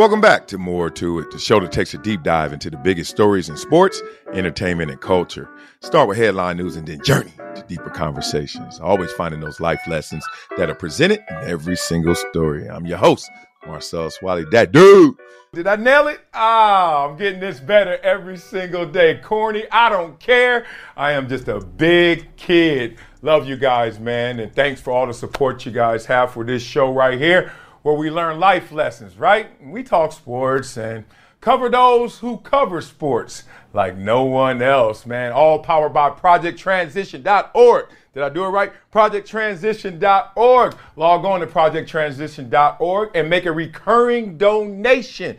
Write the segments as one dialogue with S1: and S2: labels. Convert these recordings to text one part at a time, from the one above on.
S1: Welcome back to More to It, the show that takes a deep dive into the biggest stories in sports, entertainment, and culture. Start with headline news and then journey to deeper conversations. Always finding those life lessons that are presented in every single story. I'm your host, Marcellus Wiley. That dude. Did I nail it? Ah, I'm getting this better every single day. Corny, I don't care. I am just a big kid. Love you guys, man. And thanks for all the support you guys have for this show right here where we learn life lessons, right? We talk sports and cover those who cover sports like no one else, man. All powered by projecttransition.org. Did I do it right? Projecttransition.org. Log on to projecttransition.org and make a recurring donation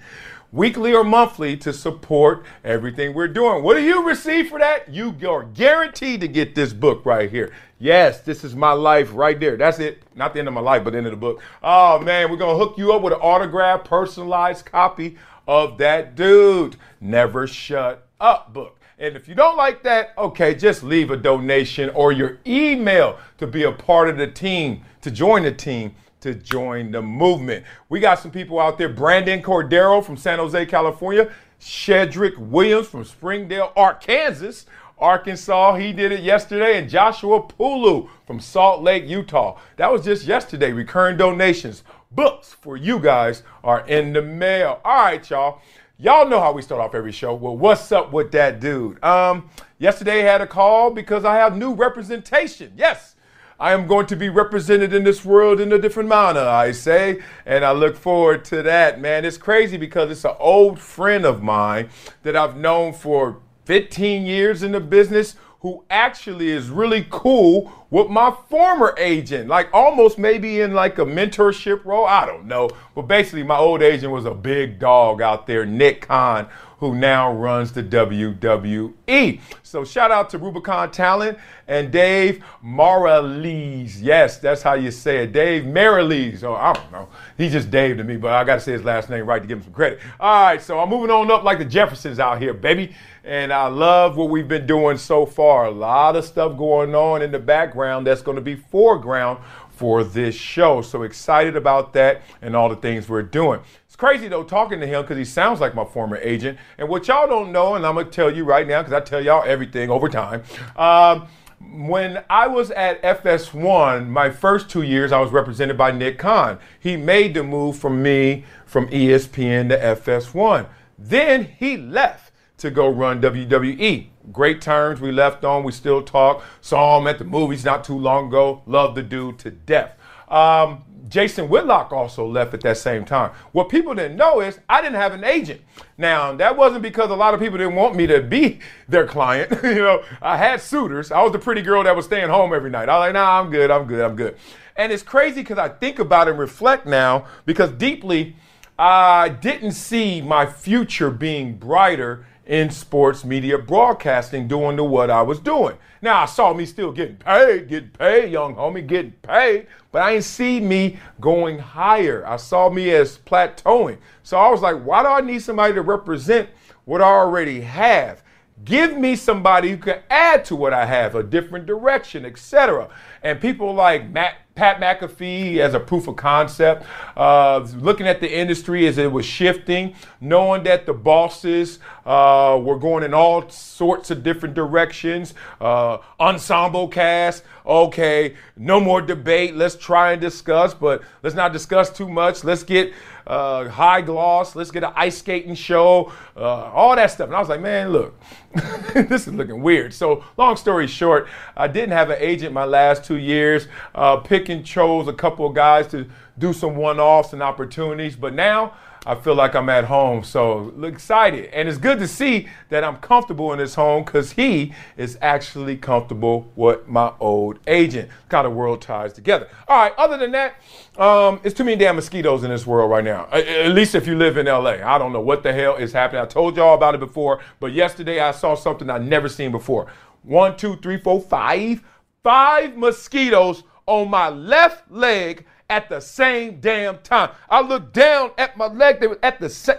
S1: weekly or monthly to support everything we're doing. What do you receive for that? You are guaranteed to get this book right here. Yes, this is my life right there. That's it. Not the end of my life, but the end of the book. Oh man, we're gonna hook you up with an autographed, personalized copy of that dude. Never shut up book. And if you don't like that, okay, just leave a donation or your email to be a part of the team, to join the team to join the movement. We got some people out there Brandon Cordero from San Jose, California, Shedrick Williams from Springdale, Arkansas. Arkansas, he did it yesterday, and Joshua Pulu from Salt Lake, Utah. That was just yesterday. Recurring donations, books for you guys are in the mail. All right, y'all. Y'all know how we start off every show. Well, what's up with that dude? Um, yesterday I had a call because I have new representation. Yes, I am going to be represented in this world in a different manner, I say. And I look forward to that, man. It's crazy because it's an old friend of mine that I've known for 15 years in the business who actually is really cool with my former agent, like almost maybe in like a mentorship role. I don't know. But basically, my old agent was a big dog out there, Nick Khan, who now runs the WWE. So shout out to Rubicon Talent and Dave Maralise. Yes, that's how you say it. Dave Maralise. Oh, I don't know. He's just Dave to me, but I got to say his last name right to give him some credit. All right, so I'm moving on up like the Jeffersons out here, baby. And I love what we've been doing so far. A lot of stuff going on in the background that's going to be foreground for this show. So excited about that and all the things we're doing It's crazy though talking to him because he sounds like my former agent. And what y'all don't know, and I'm gonna tell you right now because I tell y'all everything over time. Um, when I was at FS1, my first two years, I was represented by Nick Khan. He made the move from me from ESPN to FS1. Then he left to go run WWE. Great terms we left on. We still talk. Saw him at the movies not too long ago. Love the dude to death. Um, Jason Whitlock also left at that same time. What people didn't know is I didn't have an agent. Now, that wasn't because a lot of people didn't want me to be their client. you know, I had suitors. I was the pretty girl that was staying home every night. I was like, nah, I'm good, I'm good, I'm good. And it's crazy because I think about it and reflect now because deeply, I didn't see my future being brighter in sports media broadcasting doing the what I was doing. Now I saw me still getting paid, getting paid, young homie, getting paid, but I didn't see me going higher. I saw me as plateauing. So I was like, why do I need somebody to represent what I already have? Give me somebody who can add to what I have, a different direction, etc. And people like Matt Pat McAfee as a proof of concept, uh, looking at the industry as it was shifting, knowing that the bosses uh, were going in all sorts of different directions. Uh, ensemble cast, okay, no more debate. Let's try and discuss, but let's not discuss too much. Let's get uh, high gloss. Let's get an ice skating show, uh, all that stuff. And I was like, man, look, this is looking weird. So, long story short, I didn't have an agent my last two years. Uh, pick and chose a couple of guys to do some one offs and opportunities. But now, I feel like I'm at home. So excited. And it's good to see that I'm comfortable in this home because he is actually comfortable with my old agent. Got the world ties together. All right, other than that, um, it's too many damn mosquitoes in this world right now. At least if you live in LA. I don't know what the hell is happening. I told y'all about it before, but yesterday I saw something I'd never seen before. One, two, three, four, five. Five mosquitoes on my left leg at the same damn time. I looked down at my leg, they were at the same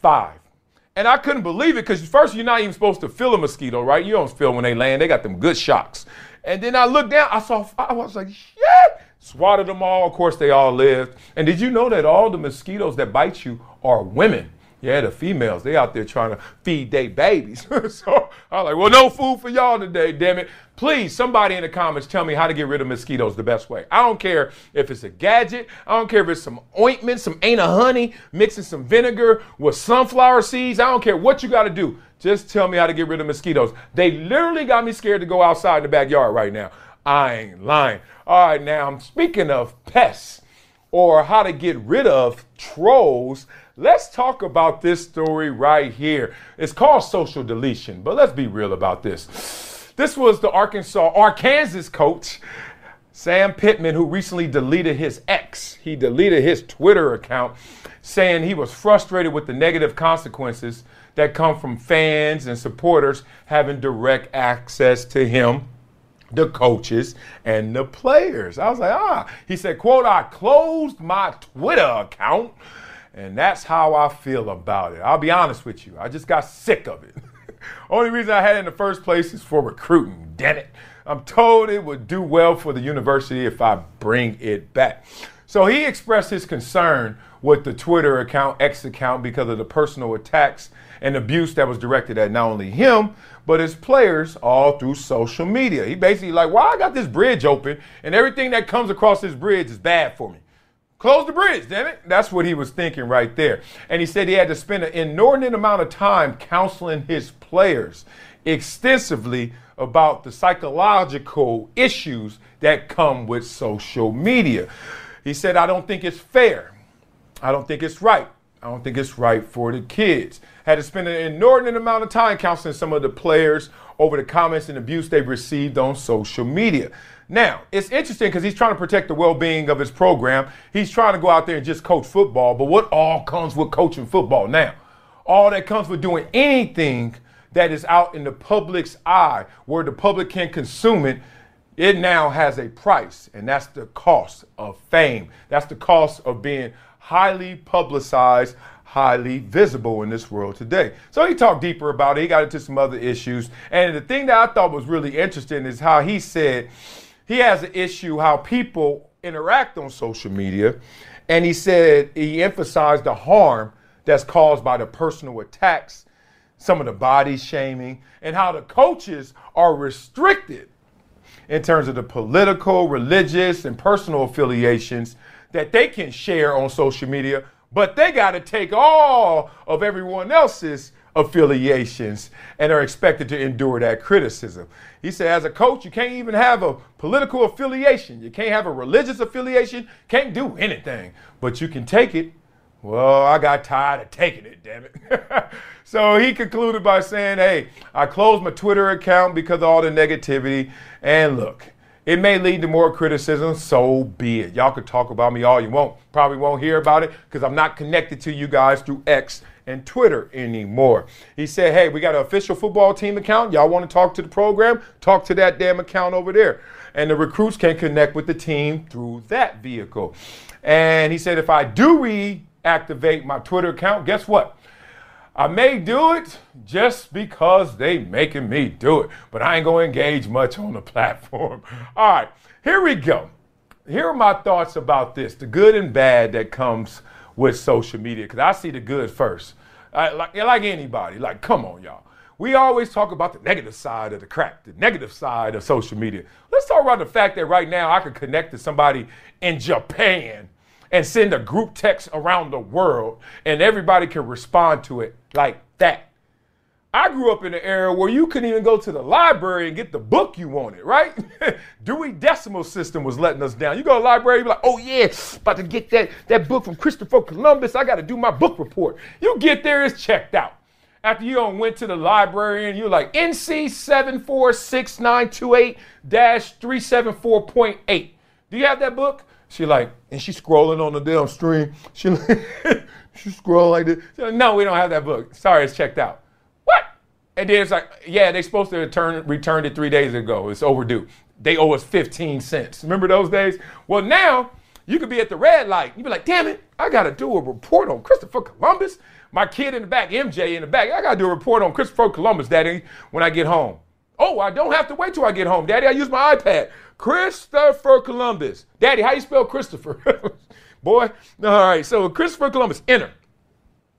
S1: five. And I couldn't believe it because first you're not even supposed to feel a mosquito, right? You don't feel when they land. They got them good shocks. And then I looked down, I saw five. I was like, shit. Swatted them all. Of course, they all lived. And did you know that all the mosquitoes that bite you are women? Yeah, the females, they out there trying to feed their babies. so I was like, well, no food for y'all today, damn it. Please, somebody in the comments tell me how to get rid of mosquitoes the best way. I don't care if it's a gadget. I don't care if it's some ointment, some ain't a honey, mixing some vinegar with sunflower seeds. I don't care what you got to do. Just tell me how to get rid of mosquitoes. They literally got me scared to go outside in the backyard right now. I ain't lying. All right, now I'm speaking of pests or how to get rid of trolls. Let's talk about this story right here. It's called social deletion, but let's be real about this. This was the Arkansas, Arkansas coach, Sam Pittman, who recently deleted his ex. He deleted his Twitter account, saying he was frustrated with the negative consequences that come from fans and supporters having direct access to him the coaches and the players. I was like, ah. He said, quote, I closed my Twitter account, and that's how I feel about it. I'll be honest with you. I just got sick of it. Only reason I had it in the first place is for recruiting. Damn it. I'm told it would do well for the university if I bring it back. So he expressed his concern with the Twitter account, X account, because of the personal attacks and abuse that was directed at not only him, but his players all through social media. He basically like, why I got this bridge open and everything that comes across this bridge is bad for me. Close the bridge, damn it. That's what he was thinking right there. And he said he had to spend an inordinate amount of time counseling his players extensively about the psychological issues that come with social media. He said, I don't think it's fair. I don't think it's right. I don't think it's right for the kids. Had to spend an inordinate amount of time counseling some of the players over the comments and abuse they've received on social media. Now, it's interesting because he's trying to protect the well being of his program. He's trying to go out there and just coach football, but what all comes with coaching football now? All that comes with doing anything that is out in the public's eye where the public can consume it, it now has a price, and that's the cost of fame. That's the cost of being highly publicized, highly visible in this world today. So he talked deeper about it. He got into some other issues. And the thing that I thought was really interesting is how he said, he has an issue how people interact on social media. And he said he emphasized the harm that's caused by the personal attacks, some of the body shaming, and how the coaches are restricted in terms of the political, religious, and personal affiliations that they can share on social media, but they got to take all of everyone else's affiliations and are expected to endure that criticism. He said, as a coach, you can't even have a political affiliation. You can't have a religious affiliation. Can't do anything, but you can take it. Well, I got tired of taking it, damn it. so he concluded by saying, hey, I closed my Twitter account because of all the negativity. And look, It may lead to more criticism, so be it. Y'all could talk about me all you want. Probably won't hear about it because I'm not connected to you guys through X and Twitter anymore. He said, Hey, we got an official football team account. Y'all want to talk to the program? Talk to that damn account over there. And the recruits can connect with the team through that vehicle. And he said, If I do reactivate my Twitter account, guess what? I may do it just because they making me do it, but I ain't gonna engage much on the platform. All right, here we go. Here are my thoughts about this, the good and bad that comes with social media, because I see the good first. I, like, like anybody, like, come on, y'all. We always talk about the negative side of the crack, the negative side of social media. Let's talk about the fact that right now I can connect to somebody in Japan and send a group text around the world and everybody can respond to it like that. I grew up in an era where you couldn't even go to the library and get the book you wanted, right? Dewey Decimal System was letting us down. You go to the library, you be like, oh yeah, about to get that, that book from Christopher Columbus. I got to do my book report. You get there, it's checked out. After you went to the library and you're like, NC 746928-374.8. Do you have that book? She like, and she's scrolling on the damn stream. She like, she scroll like this. Like, no, we don't have that book. Sorry, it's checked out. And then it's like, yeah, they're supposed to return returned it three days ago. It's overdue. They owe us 15 cents. Remember those days? Well, now you could be at the red light. You'd be like, damn it, I gotta do a report on Christopher Columbus. My kid in the back, MJ in the back, I gotta do a report on Christopher Columbus, Daddy, when I get home. Oh, I don't have to wait till I get home, Daddy. I use my iPad. Christopher Columbus. Daddy, how you spell Christopher? Boy, all right. So Christopher Columbus, enter.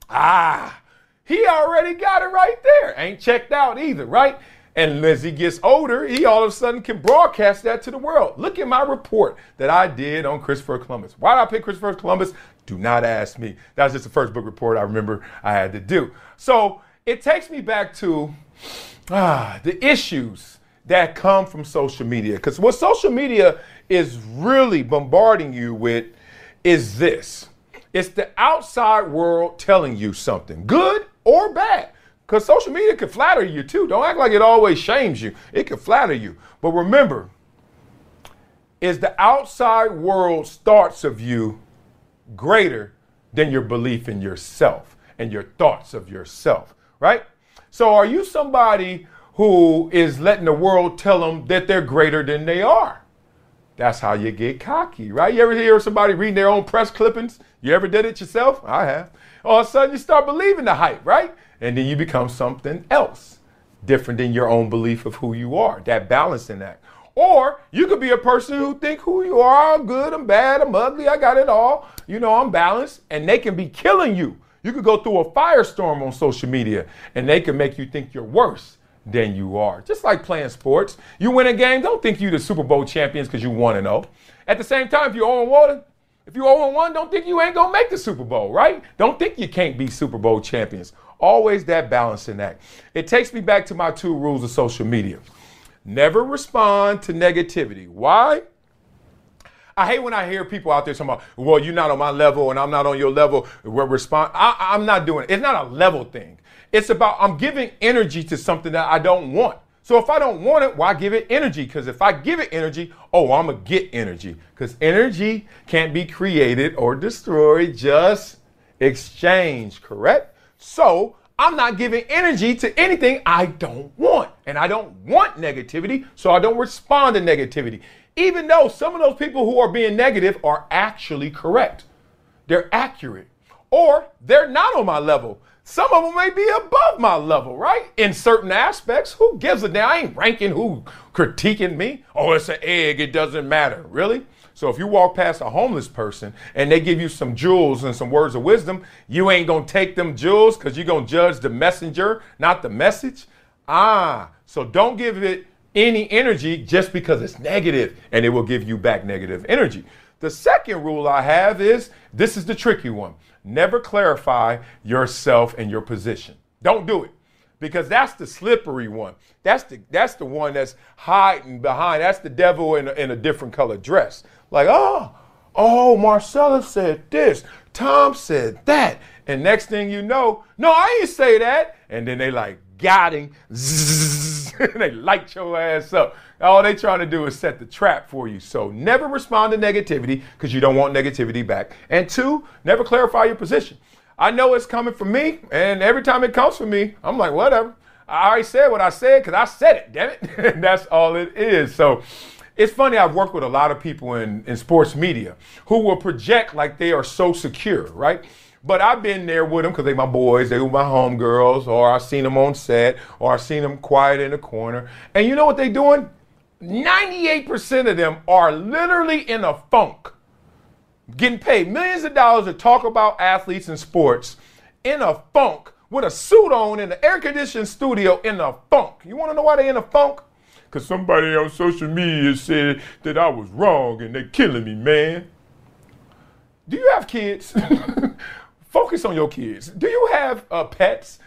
S1: Ah, he already got it right there. Ain't checked out either, right? And as he gets older, he all of a sudden can broadcast that to the world. Look at my report that I did on Christopher Columbus. Why did I pick Christopher Columbus? Do not ask me. That was just the first book report I remember I had to do. So it takes me back to ah, the issues that come from social media. Because what social media is really bombarding you with is this it's the outside world telling you something, good or bad. Because social media can flatter you too. Don't act like it always shames you, it can flatter you. But remember, is the outside world's thoughts of you greater than your belief in yourself and your thoughts of yourself, right? So are you somebody who is letting the world tell them that they're greater than they are? That's how you get cocky, right? You ever hear somebody reading their own press clippings? You ever did it yourself? I have. All of a sudden you start believing the hype, right? And then you become something else, different than your own belief of who you are. That balancing act. Or you could be a person who think who you are, I'm good, I'm bad, I'm ugly, I got it all. You know, I'm balanced, and they can be killing you. You could go through a firestorm on social media, and they can make you think you're worse than you are. Just like playing sports. You win a game, don't think you're the Super Bowl champions because you want to know. At the same time, if you're 0 1, if you're 0 1, don't think you ain't going to make the Super Bowl, right? Don't think you can't be Super Bowl champions. Always that balancing act. It takes me back to my two rules of social media. Never respond to negativity. Why? I hate when I hear people out there talking about, well, you're not on my level and I'm not on your level. We're respond. I, am not doing it. It's not a level thing. It's about I'm giving energy to something that I don't want. So if I don't want it, why give it energy? Because if I give it energy, oh, I'm going to get energy. Because energy can't be created or destroyed, just exchange, correct? So I'm not giving energy to anything I don't want. And I don't want negativity, so I don't respond to negativity. Even though some of those people who are being negative are actually correct, they're accurate, or they're not on my level. Some of them may be above my level, right? In certain aspects. Who gives a damn? I ain't ranking who critiquing me. Oh, it's an egg. It doesn't matter. Really? So if you walk past a homeless person and they give you some jewels and some words of wisdom, you ain't to take them jewels because you're to judge the messenger, not the message. Ah, so don't give it any energy just because it's negative and it will give you back negative energy. The second rule I have is this is the tricky one never clarify yourself and your position. Don't do it because that's the slippery one. That's the that's the one that's hiding behind. That's the devil in a, in a different color dress. Like, oh, oh, Marcella said this, Tom said that, and next thing you know, no, I ain't say that. And then they like got him, and they light your ass up. All they trying to do is set the trap for you. So never respond to negativity because you don't want negativity back. And two, never clarify your position. I know it's coming from me, and every time it comes from me, I'm like, whatever. I already said what I said because I said it, damn it. That's all it is. So it's funny, I've worked with a lot of people in, in sports media who will project like they are so secure, right? But I've been there with them because they my boys, they were my homegirls, or I've seen them on set, or I've seen them quiet in the corner. And you know what they're doing? 98% of them are literally in a funk, getting paid millions of dollars to talk about athletes and sports in a funk with a suit on in the air conditioned studio in a funk. You want to know why they're in a funk? Because somebody on social media said that I was wrong and they're killing me, man. Do you have kids? Focus on your kids. Do you have uh, pets?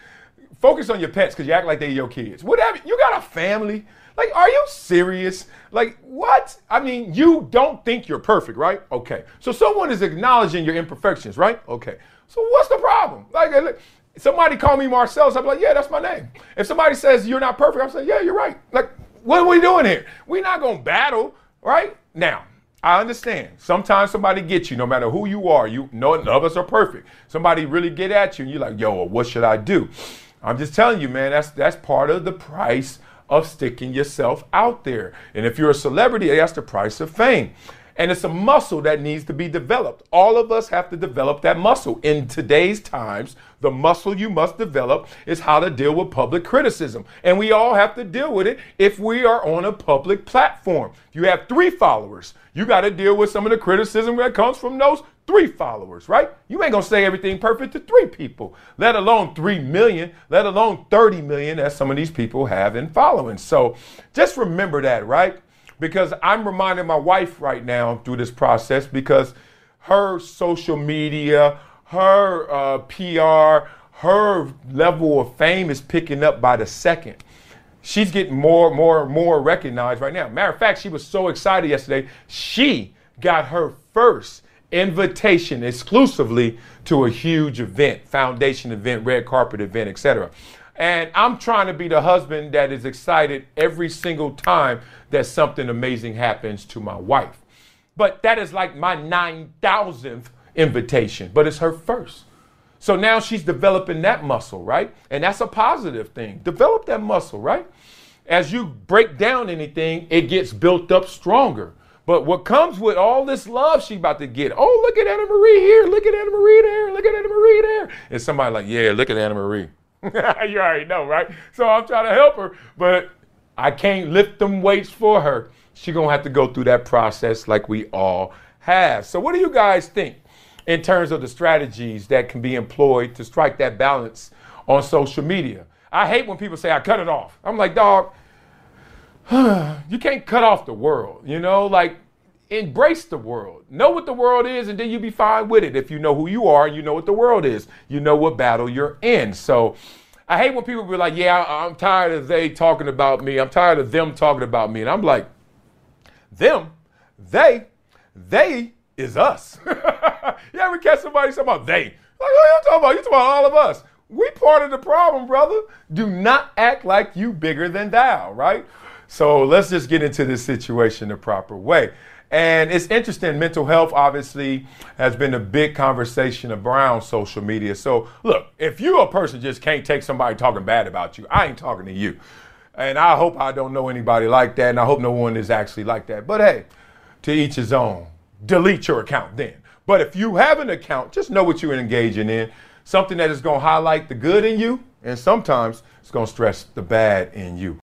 S1: Focus on your pets because you act like they're your kids. Whatever. You got a family. Like, are you serious? Like, what? I mean, you don't think you're perfect, right? Okay. So someone is acknowledging your imperfections, right? Okay. So what's the problem? Like, uh, somebody call me Marcellus, I'm like, yeah, that's my name. If somebody says you're not perfect, I'm saying, yeah, you're right. Like, what are we doing here? We're not gonna battle, right? Now, I understand. Sometimes somebody gets you, no matter who you are. You know, none of us are perfect. Somebody really get at you, and you're like, "Yo, what should I do?" I'm just telling you, man. That's that's part of the price of sticking yourself out there. And if you're a celebrity, that's the price of fame. And it's a muscle that needs to be developed. All of us have to develop that muscle. In today's times, the muscle you must develop is how to deal with public criticism. And we all have to deal with it if we are on a public platform. If You have three followers. You got to deal with some of the criticism that comes from those three followers, right? You ain't to say everything perfect to three people, let alone 3 million, let alone 30 million, as some of these people have in following. So just remember that, right? because I'm reminding my wife right now through this process because her social media, her uh, PR, her level of fame is picking up by the second. She's getting more, more, more recognized right now. Matter of fact, she was so excited yesterday. She got her first invitation exclusively to a huge event, foundation event, red carpet event, etc. And I'm trying to be the husband that is excited every single time that something amazing happens to my wife. But that is like my 9,000th invitation, but it's her first. So now she's developing that muscle, right? And that's a positive thing. Develop that muscle, right? As you break down anything, it gets built up stronger. But what comes with all this love she's about to get, oh, look at Anna Marie here, look at Anna Marie there, look at Anna Marie there. And somebody like, yeah, look at Anna Marie. you already know, right? So I'm trying to help her, but I can't lift them weights for her. She gonna have to go through that process like we all have. So what do you guys think in terms of the strategies that can be employed to strike that balance on social media? I hate when people say I cut it off. I'm like, dog, you can't cut off the world. You know, like embrace the world. Know what the world is, and then you'll be fine with it. If you know who you are, you know what the world is. You know what battle you're in. So I hate when people be like, yeah, I'm tired of they talking about me. I'm tired of them talking about me. And I'm like, them, they, they is us. you ever catch somebody talking about they? Like, what are you talking about? You talking about all of us. We part of the problem, brother. Do not act like you bigger than thou, right? So let's just get into this situation the proper way. And it's interesting, mental health obviously has been a big conversation around social media. So, look, if you a person just can't take somebody talking bad about you, I ain't talking to you. And I hope I don't know anybody like that, and I hope no one is actually like that. But hey, to each his own. Delete your account then. But if you have an account, just know what you're engaging in. Something that is going to highlight the good in you, and sometimes it's going to stress the bad in you.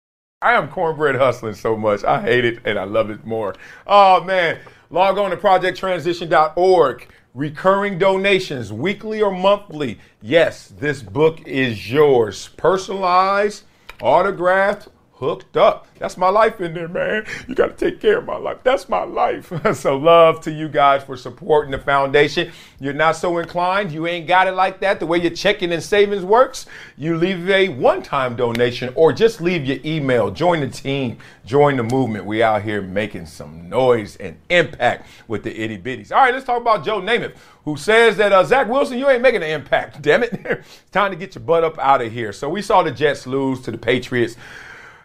S1: I am cornbread hustling so much. I hate it and I love it more. Oh man, log on to projecttransition.org. Recurring donations, weekly or monthly. Yes, this book is yours. Personalized, autographed, hooked up. That's my life in there, man. You got to take care of my life. That's my life. so, love to you guys for supporting the foundation. You're not so inclined, you ain't got it like that, the way your checking and savings works. You leave a one time donation or just leave your email. Join the team, join the movement. We out here making some noise and impact with the itty bitties. All right, let's talk about Joe Namath, who says that uh, Zach Wilson, you ain't making an impact. Damn it. time to get your butt up out of here. So, we saw the Jets lose to the Patriots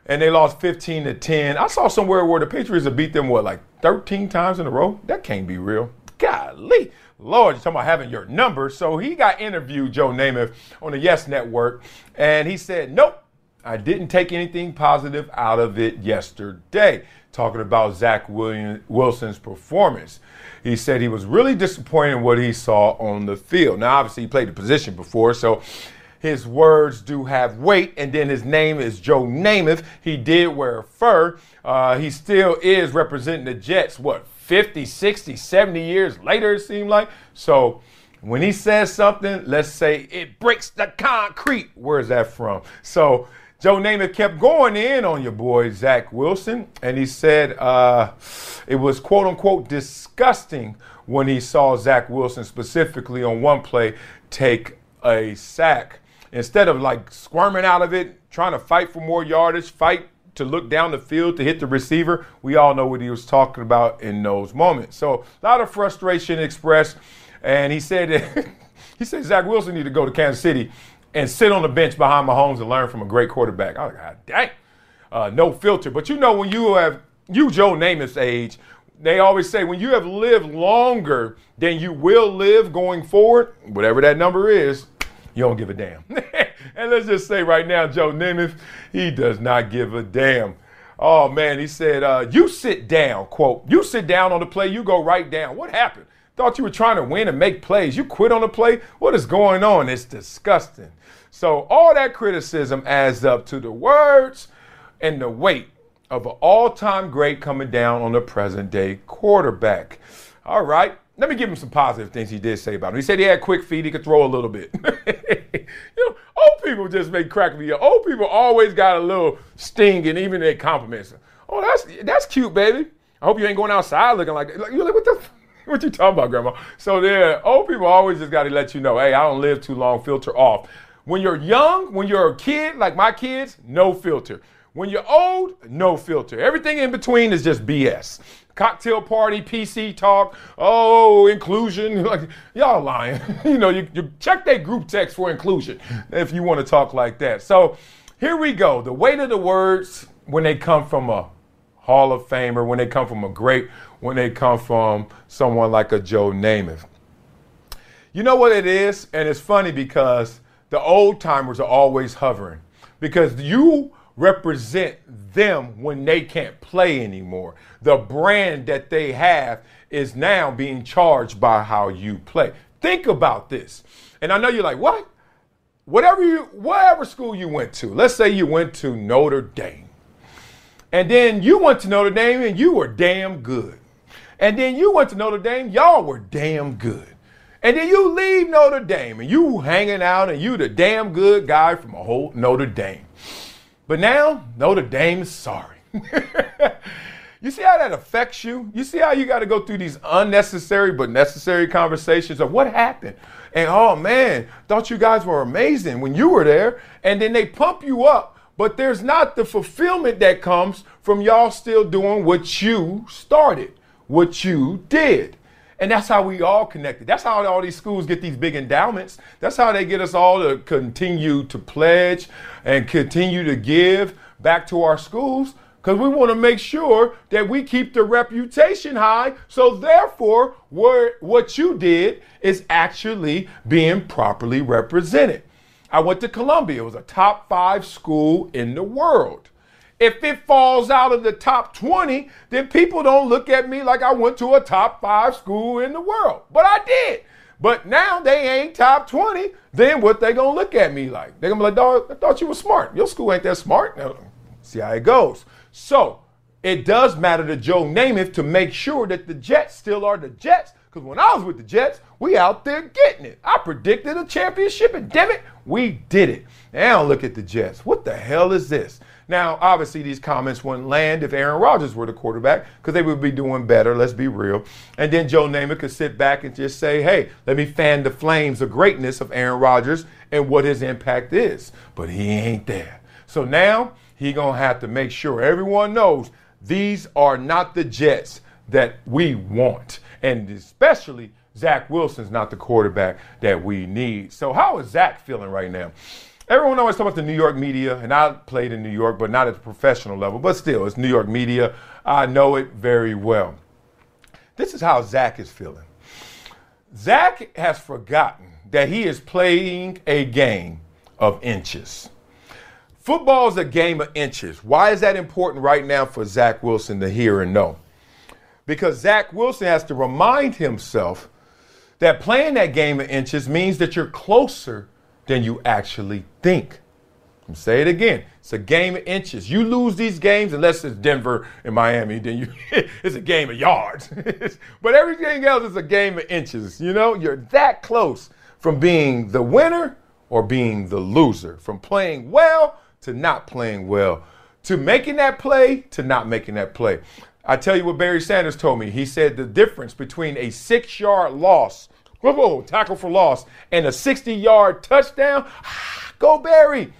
S1: and they lost 15 to 10. I saw somewhere where the Patriots have beat them what like 13 times in a row. That can't be real. Golly. Lord, you're talking about having your number. So he got interviewed, Joe Namath, on the Yes Network, and he said, Nope, I didn't take anything positive out of it yesterday. Talking about Zach William, Wilson's performance. He said he was really disappointed in what he saw on the field. Now, obviously, he played the position before, so his words do have weight. And then his name is Joe Namath. He did wear fur. Uh, he still is representing the Jets, what, 50, 60, 70 years later, it seemed like. So when he says something, let's say it breaks the concrete. Where's that from? So Joe Namath kept going in on your boy Zach Wilson, and he said uh, it was quote unquote disgusting when he saw Zach Wilson specifically on one play take a sack. Instead of like squirming out of it, trying to fight for more yardage, fight to look down the field to hit the receiver. We all know what he was talking about in those moments. So a lot of frustration expressed, and he said he said Zach Wilson need to go to Kansas City and sit on the bench behind Mahomes and learn from a great quarterback. I was like, God dang, uh, no filter. But you know when you have you Joe Namath's age, they always say when you have lived longer than you will live going forward, whatever that number is, you don't give a damn. and let's just say right now, Joe Namath, he does not give a damn. Oh man, he said, uh, "You sit down." Quote: "You sit down on the play. You go right down." What happened? Thought you were trying to win and make plays. You quit on the play. What is going on? It's disgusting. So all that criticism adds up to the words and the weight of an all-time great coming down on the present-day quarterback. All right. Let me give him some positive things he did say about him. He said he had quick feet, he could throw a little bit. you know, old people just make crack me up. Old people always got a little sting and even their compliments. Oh, that's that's cute, baby. I hope you ain't going outside looking like that. You're like, what the what you talking about, grandma? So there, old people always just gotta let you know, hey, I don't live too long, filter off. When you're young, when you're a kid, like my kids, no filter. When you're old, no filter. Everything in between is just BS cocktail party, PC talk, oh, inclusion. Like, y'all lying. you know, you, you check that group text for inclusion if you want to talk like that. So here we go. The weight of the words when they come from a Hall of Famer, when they come from a great, when they come from someone like a Joe Namath. You know what it is? And it's funny because the old timers are always hovering because you represent them when they can't play anymore. The brand that they have is now being charged by how you play. Think about this. And I know you're like, what? Whatever you whatever school you went to, let's say you went to Notre Dame. And then you went to Notre Dame and you were damn good. And then you went to Notre Dame, y'all were damn good. And then you leave Notre Dame and you hanging out and you the damn good guy from a whole Notre Dame. But now Notre Dame is sorry. you see how that affects you? You see how you got to go through these unnecessary but necessary conversations of what happened? And oh man, thought you guys were amazing when you were there. And then they pump you up, but there's not the fulfillment that comes from y'all still doing what you started, what you did. And that's how we all connected. That's how all these schools get these big endowments. That's how they get us all to continue to pledge and continue to give back to our schools because we want to make sure that we keep the reputation high. So, therefore, what you did is actually being properly represented. I went to Columbia, it was a top five school in the world. If it falls out of the top 20, then people don't look at me like I went to a top five school in the world. But I did. But now they ain't top 20. Then what they gonna look at me like? They gonna be like, dog, I thought you were smart. Your school ain't that smart. Now, see how it goes. So it does matter to Joe Namath to make sure that the Jets still are the Jets. Because when I was with the Jets, we out there getting it. I predicted a championship, and damn it, we did it. Now look at the Jets. What the hell is this? Now, obviously, these comments wouldn't land if Aaron Rodgers were the quarterback because they would be doing better, let's be real. And then Joe Namath could sit back and just say, hey, let me fan the flames of greatness of Aaron Rodgers and what his impact is. But he ain't there. So now he going to have to make sure everyone knows these are not the Jets that we want. And especially Zach Wilson's not the quarterback that we need. So how is Zach feeling right now? Everyone always talks about the New York media, and I played in New York, but not at the professional level. But still, it's New York media. I know it very well. This is how Zach is feeling. Zach has forgotten that he is playing a game of inches. Football is a game of inches. Why is that important right now for Zach Wilson to hear and know? Because Zach Wilson has to remind himself that playing that game of inches means that you're closer than you actually think. Say it again. It's a game of inches. You lose these games unless it's Denver and Miami, then you it's a game of yards. but everything else is a game of inches. You know, you're that close from being the winner or being the loser, from playing well to not playing well, to making that play to not making that play. I tell you what Barry Sanders told me. He said the difference between a six yard loss, whoa, tackle for loss, and a 60 yard touchdown, ah, go Barry,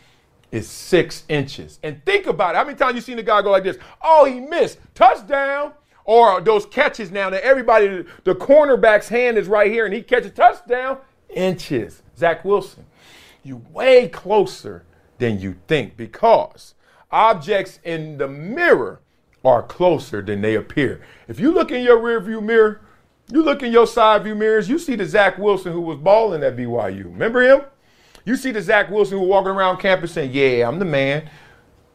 S1: is six inches. And think about it. How many times you seen a guy go like this? Oh, he missed. Touchdown. Or those catches now that everybody, the cornerback's hand is right here and he catches touchdown. Inches. Zach Wilson. You way closer than you think because objects in the mirror are closer than they appear. If you look in your rearview mirror, you look in your side view mirrors, you see the Zach Wilson who was balling at BYU. Remember him? You see the Zach Wilson who was walking around campus saying, "Yeah, I'm the man."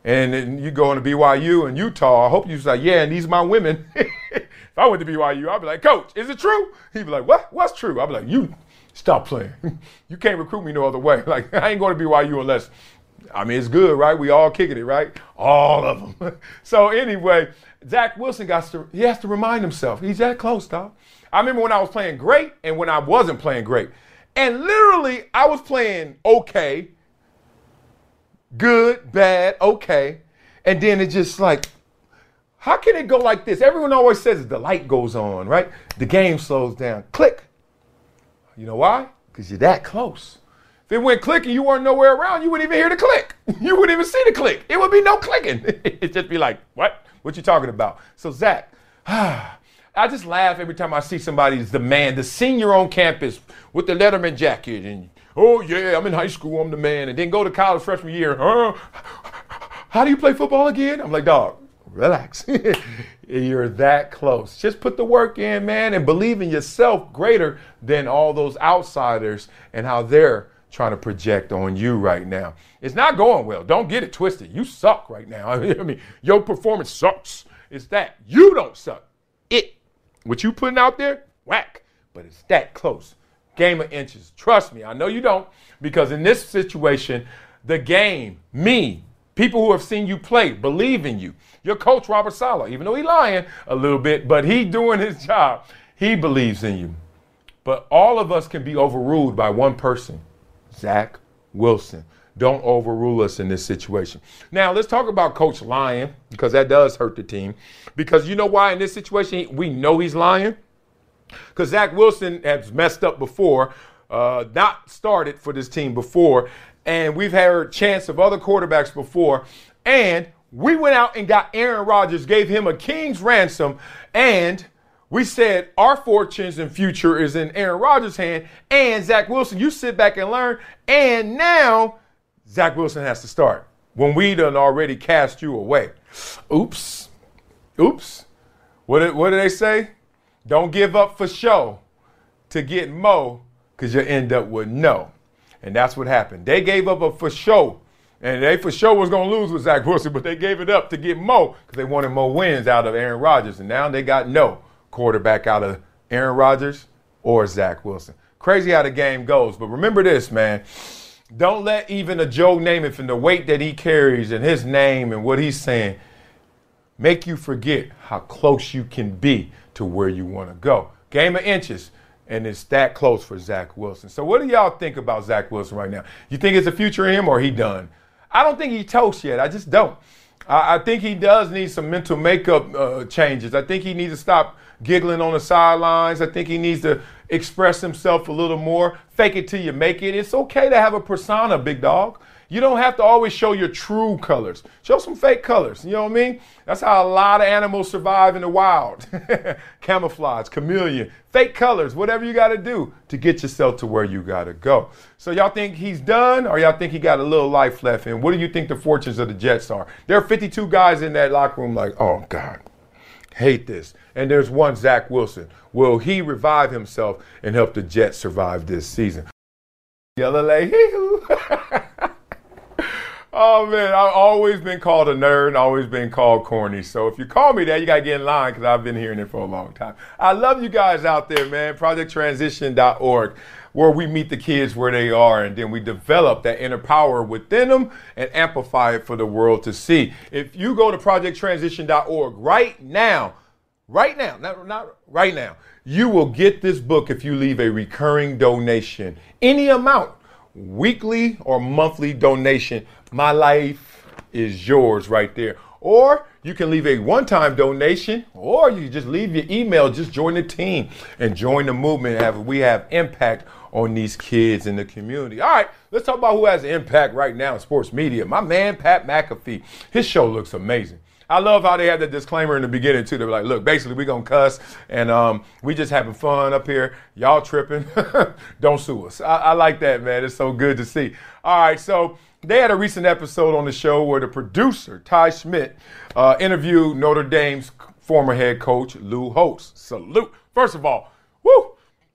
S1: And then you go into BYU and Utah. I hope you say, "Yeah, and these are my women." if I went to BYU, I'd be like, "Coach, is it true?" He'd be like, "What? What's true?" I'd be like, "You stop playing. you can't recruit me no other way. Like I ain't going to BYU unless." I mean, it's good, right? We all kicking it, right? All of them. so anyway, Zach Wilson got to, he has to remind himself, he's that close, dog. I remember when I was playing great and when I wasn't playing great. And literally, I was playing okay, good, bad, okay. And then it just like, how can it go like this? Everyone always says the light goes on, right? The game slows down. Click. You know why? Because you're that close. If it went click and you weren't nowhere around, you wouldn't even hear the click. You wouldn't even see the click. It would be no clicking. It'd just be like, what? What you talking about? So Zach, I just laugh every time I see somebody's the man, the senior on campus with the Letterman jacket and oh yeah, I'm in high school, I'm the man, and then go to college freshman year. Huh? How do you play football again? I'm like, dog, relax. You're that close. Just put the work in, man, and believe in yourself greater than all those outsiders and how they're trying to project on you right now. It's not going well. Don't get it twisted. You suck right now. I mean, your performance sucks. It's that. You don't suck. It. What you putting out there, whack. But it's that close. Game of inches. Trust me, I know you don't, because in this situation, the game, me, people who have seen you play, believe in you. Your coach, Robert Saleh, even though he's lying a little bit, but he doing his job, he believes in you. But all of us can be overruled by one person, Zach Wilson. Don't overrule us in this situation. Now, let's talk about Coach lying because that does hurt the team. Because you know why in this situation we know he's lying? Because Zach Wilson has messed up before, uh, not started for this team before, and we've heard chance of other quarterbacks before, and we went out and got Aaron Rodgers, gave him a king's ransom, and we said our fortunes and future is in Aaron Rodgers' hand, and Zach Wilson, you sit back and learn, and now Zach Wilson has to start when we done already cast you away. Oops. Oops. What did, what did they say? Don't give up for show to get Mo because you'll end up with no. And that's what happened. They gave up a for show. And they for sure was going to lose with Zach Wilson, but they gave it up to get Mo because they wanted more wins out of Aaron Rodgers. And now they got no quarterback out of Aaron Rodgers or Zach Wilson. Crazy how the game goes. But remember this, man. Don't let even a Joe Namath and the weight that he carries and his name and what he's saying make you forget how close you can be to where you want to go. Game of inches, and it's that close for Zach Wilson. So, what do y'all think about Zach Wilson right now? You think it's a future him, or he done? I don't think he toast yet. I just don't. I, I think he does need some mental makeup uh, changes. I think he needs to stop giggling on the sidelines. I think he needs to express himself a little more. Fake it till you make it. It's okay to have a persona, big dog. You don't have to always show your true colors. Show some fake colors. You know what I mean? That's how a lot of animals survive in the wild. Camouflage, chameleon, fake colors, whatever you got to do to get yourself to where you got to go. So y'all think he's done or y'all think he got a little life left? And what do you think the fortunes of the Jets are? There are 52 guys in that locker room like, oh God, hate this. And there's one Zach Wilson. Will he revive himself and help the Jets survive this season? Yellow like, Oh man, I've always been called a nerd, always been called corny. So if you call me that, you gotta get in line because I've been hearing it for a long time. I love you guys out there, man. ProjectTransition.org, where we meet the kids where they are, and then we develop that inner power within them and amplify it for the world to see. If you go to ProjectTransition.org right now, right now, not, not right now, you will get this book if you leave a recurring donation, any amount weekly or monthly donation, my life is yours right there. Or you can leave a one time donation, or you just leave your email, just join the team and join the movement. Have we have impact on these kids in the community. All right, let's talk about who has impact right now in sports media. My man Pat McAfee. His show looks amazing. I love how they had the disclaimer in the beginning too. They were like, "Look, basically, we're gonna cuss, and um, we just having fun up here. Y'all tripping? Don't sue us." I, I like that, man. It's so good to see. All right, so they had a recent episode on the show where the producer Ty Schmidt uh, interviewed Notre Dame's former head coach Lou Holtz. Salute. First of all, woo.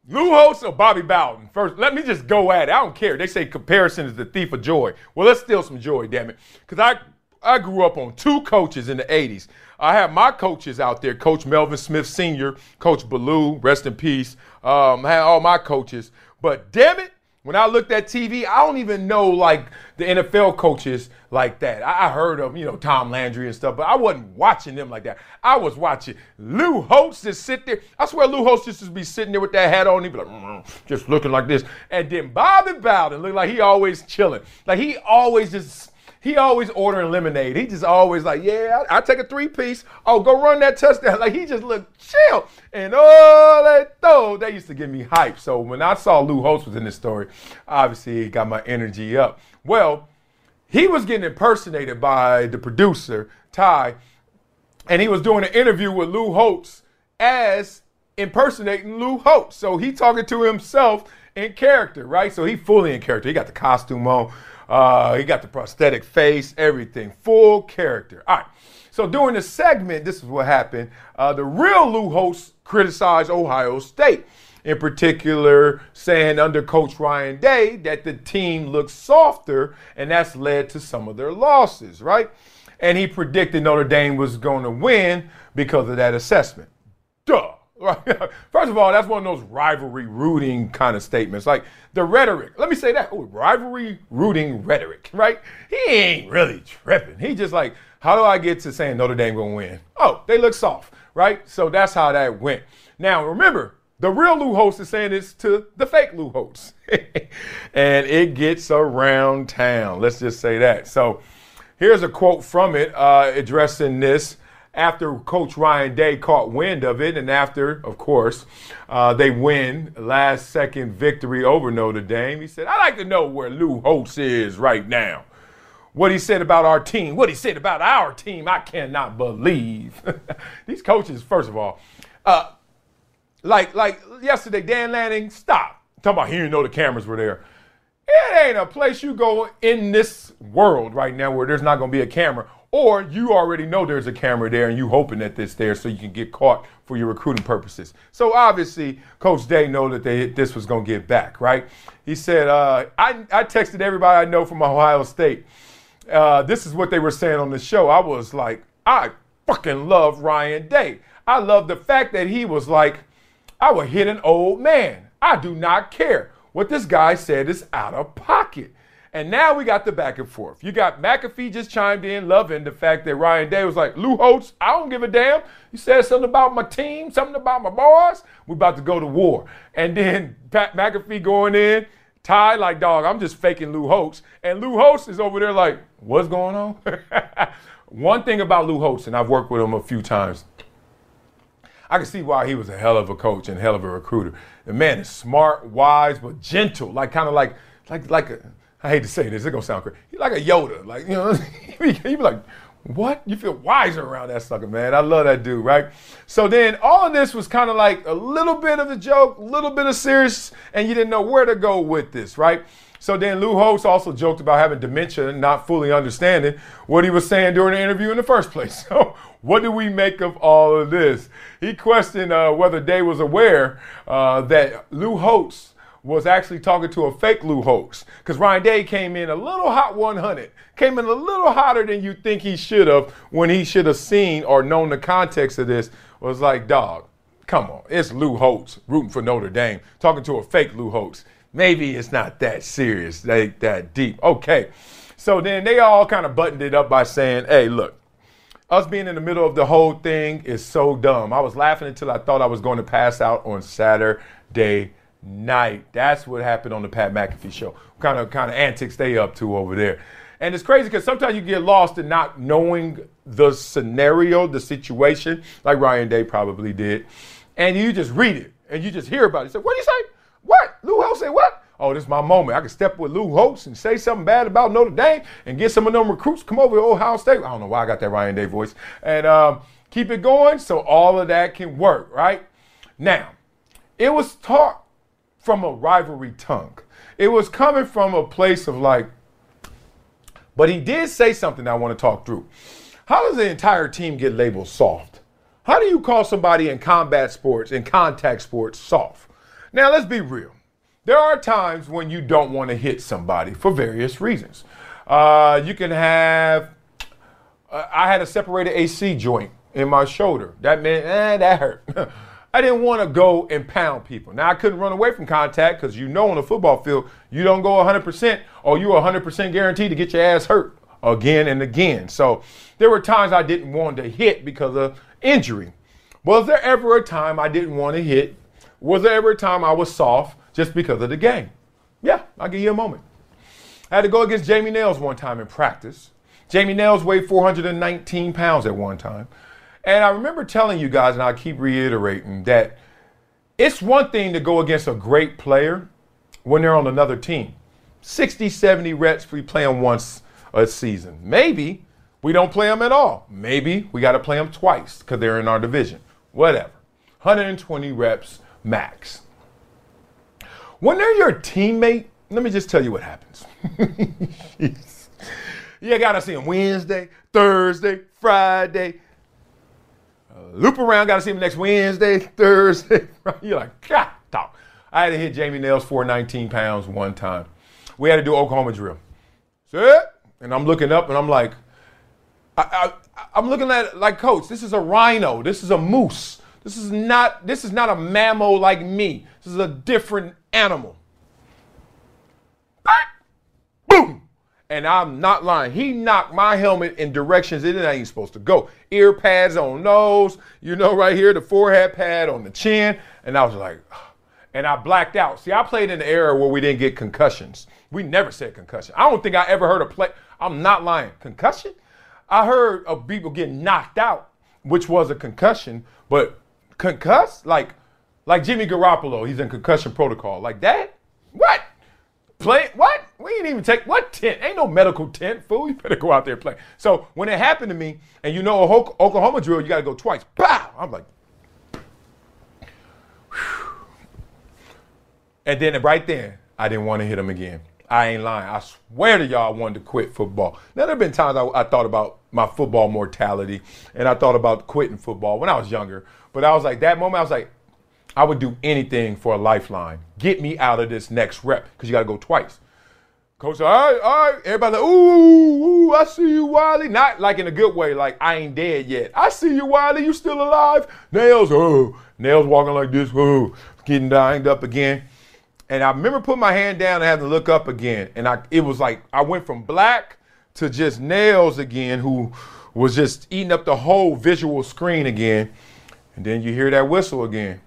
S1: Lou Holtz or Bobby Bowden? First, let me just go at it. I don't care. They say comparison is the thief of joy. Well, let's steal some joy, damn it. Because I I grew up on two coaches in the 80s. I have my coaches out there, Coach Melvin Smith Sr., Coach Ballou, rest in peace. Um, I had all my coaches. But damn it, when I looked at TV, I don't even know like the NFL coaches like that. I heard of, you know, Tom Landry and stuff, but I wasn't watching them like that. I was watching Lou Holtz just sit there. I swear Lou Holtz just to be sitting there with that hat on, he'd be like, mm, just looking like this. And then Bobby Bowden looked like he always chilling. Like he always just he always ordering lemonade. He just always like, yeah, I, I take a three piece. Oh, go run that touchdown. Like he just looked chill. And oh, that though, that used to give me hype. So when I saw Lou Holtz was in this story, obviously it got my energy up. Well, he was getting impersonated by the producer, Ty, and he was doing an interview with Lou Holtz as impersonating Lou Holtz. So he talking to himself in character, right? So he fully in character. He got the costume on. Uh, he got the prosthetic face, everything, full character. All right. So during the segment, this is what happened. Uh, the real Lou Holtz criticized Ohio State, in particular, saying under Coach Ryan Day that the team looks softer, and that's led to some of their losses, right? And he predicted Notre Dame was going to win because of that assessment. Duh. First of all, that's one of those rivalry rooting kind of statements. Like the rhetoric. Let me say that. Ooh, rivalry rooting rhetoric, right? He ain't really tripping. He just like, how do I get to saying Notre Dame gonna win? Oh, they look soft, right? So that's how that went. Now remember, the real Lou Holtz is saying this to the fake Lou Holtz. and it gets around town. Let's just say that. So here's a quote from it uh, addressing this after Coach Ryan Day caught wind of it, and after, of course, uh, they win last second victory over Notre Dame, he said, I'd like to know where Lou Holtz is right now. What he said about our team, what he said about our team, I cannot believe. These coaches, first of all, uh, like like yesterday, Dan Lanning, stop. talking about he didn't know the cameras were there. It ain't a place you go in this world right now where there's not going to be a camera or you already know there's a camera there and you hoping that it's there so you can get caught for your recruiting purposes. So obviously, Coach Day know that they, this was going to get back, right? He said, uh, I, I texted everybody I know from Ohio State. Uh, this is what they were saying on the show. I was like, I fucking love Ryan Day. I love the fact that he was like, I would hit an old man. I do not care. What this guy said is out of pocket. And now we got the back and forth. You got McAfee just chimed in, loving the fact that Ryan Day was like, Lou Holtz, I don't give a damn. You said something about my team, something about my boss. We're about to go to war. And then Pat McAfee going in, Ty like, dog, I'm just faking Lou Holtz. And Lou Holtz is over there like, what's going on? One thing about Lou Holtz, and I've worked with him a few times, I can see why he was a hell of a coach and hell of a recruiter. The man is smart, wise, but gentle, like kind of like like like a I hate to say this, it's gonna sound crazy. He's like a Yoda, like you know, he'd be like, what? You feel wiser around that sucker, man. I love that dude, right? So then all of this was kind of like a little bit of a joke, a little bit of serious, and you didn't know where to go with this, right? So then Lou Holtz also joked about having dementia and not fully understanding what he was saying during the interview in the first place. So what do we make of all of this? He questioned uh, whether Day was aware uh, that Lou Holtz was actually talking to a fake Lou Holtz because Ryan Day came in a little hot 100, came in a little hotter than you think he should have when he should have seen or known the context of this. Was like, dog, come on, it's Lou Holtz rooting for Notre Dame, talking to a fake Lou Holtz maybe it's not that serious, that, that deep. Okay. So then they all kind of buttoned it up by saying, hey, look, us being in the middle of the whole thing is so dumb. I was laughing until I thought I was going to pass out on Saturday night. That's what happened on the Pat McAfee show. Kind of kind of antics they up to over there. And it's crazy because sometimes you get lost in not knowing the scenario, the situation, like Ryan Day probably did. And you just read it and you just hear about it. Say, what do you say? What? Lou Holtz say what? Oh, this is my moment. I can step with Lou Holtz and say something bad about Notre Dame and get some of them recruits come over to Ohio State. I don't know why I got that Ryan Day voice. And um, keep it going so all of that can work, right? Now, it was taught from a rivalry tongue. It was coming from a place of like, but he did say something I want to talk through. How does the entire team get labeled soft? How do you call somebody in combat sports, in contact sports, soft? Now, let's be real. There are times when you don't want to hit somebody for various reasons. Uh, you can have, uh, I had a separated AC joint in my shoulder. That meant, eh, that hurt. I didn't want to go and pound people. Now, I couldn't run away from contact because you know on the football field, you don't go 100% or you're 100% guaranteed to get your ass hurt again and again. So there were times I didn't want to hit because of injury. Was there ever a time I didn't want to hit was there ever a time I was soft just because of the game? Yeah, I'll give you a moment. I had to go against Jamie Nails one time in practice. Jamie Nails weighed 419 pounds at one time. And I remember telling you guys, and I keep reiterating, that it's one thing to go against a great player when they're on another team. 60, 70 reps, we play them once a season. Maybe we don't play them at all. Maybe we got to play them twice because they're in our division. Whatever. 120 reps max. When they're your teammate, let me just tell you what happens. you gotta see them Wednesday, Thursday, Friday. Loop around, gotta see him next Wednesday, Thursday. You're like, God, dog. I had to hit Jamie Nails 419 pounds one time. We had to do Oklahoma drill. Sit. And I'm looking up and I'm like, I, I'm looking at like, coach, this is a rhino. This is a moose. This is not this is not a mammal like me. This is a different animal. And I'm not lying. He knocked my helmet in directions it ain't supposed to go. Ear pads on nose, you know, right here, the forehead pad on the chin. And I was like, and I blacked out. See, I played in the era where we didn't get concussions. We never said concussion. I don't think I ever heard a play. I'm not lying. Concussion? I heard of people getting knocked out, which was a concussion, but concussed? Like, like Jimmy Garoppolo, he's in concussion protocol. Like that? What? Play what? We ain't even take what tent? Ain't no medical tent, fool. You better go out there and play. So when it happened to me, and you know a Oklahoma drill, you got to go twice. Bow. I'm like, and then right then, I didn't want to hit him again. I ain't lying. I swear to y'all, I wanted to quit football. Now there have been times I, I thought about my football mortality, and I thought about quitting football when I was younger. But I was like, that moment, I was like, I would do anything for a lifeline. Get me out of this next rep because you got to go twice. Coach, all right, all right. Everybody like, ooh, ooh, I see you, Wiley. Not like in a good way, like I ain't dead yet. I see you, Wiley. You still alive? Nails, oh, nails walking like this, oh, getting dined up again. And I remember putting my hand down and having to look up again. And I, it was like I went from black to just nails again, who was just eating up the whole visual screen again. And then you hear that whistle again.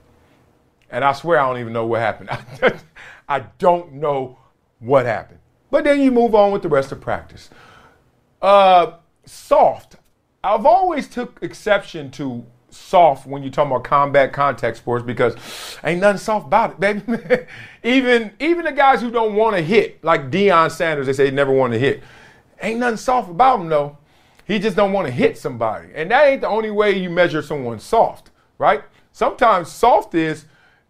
S1: And I swear I don't even know what happened. I don't know what happened. But then you move on with the rest of practice. Uh, soft. I've always took exception to soft when you're talking about combat contact sports because ain't nothing soft about it, baby. even even the guys who don't want to hit, like Deion Sanders, they say they never want to hit. Ain't nothing soft about him though. He just don't want to hit somebody. And that ain't the only way you measure someone soft, right? Sometimes soft is,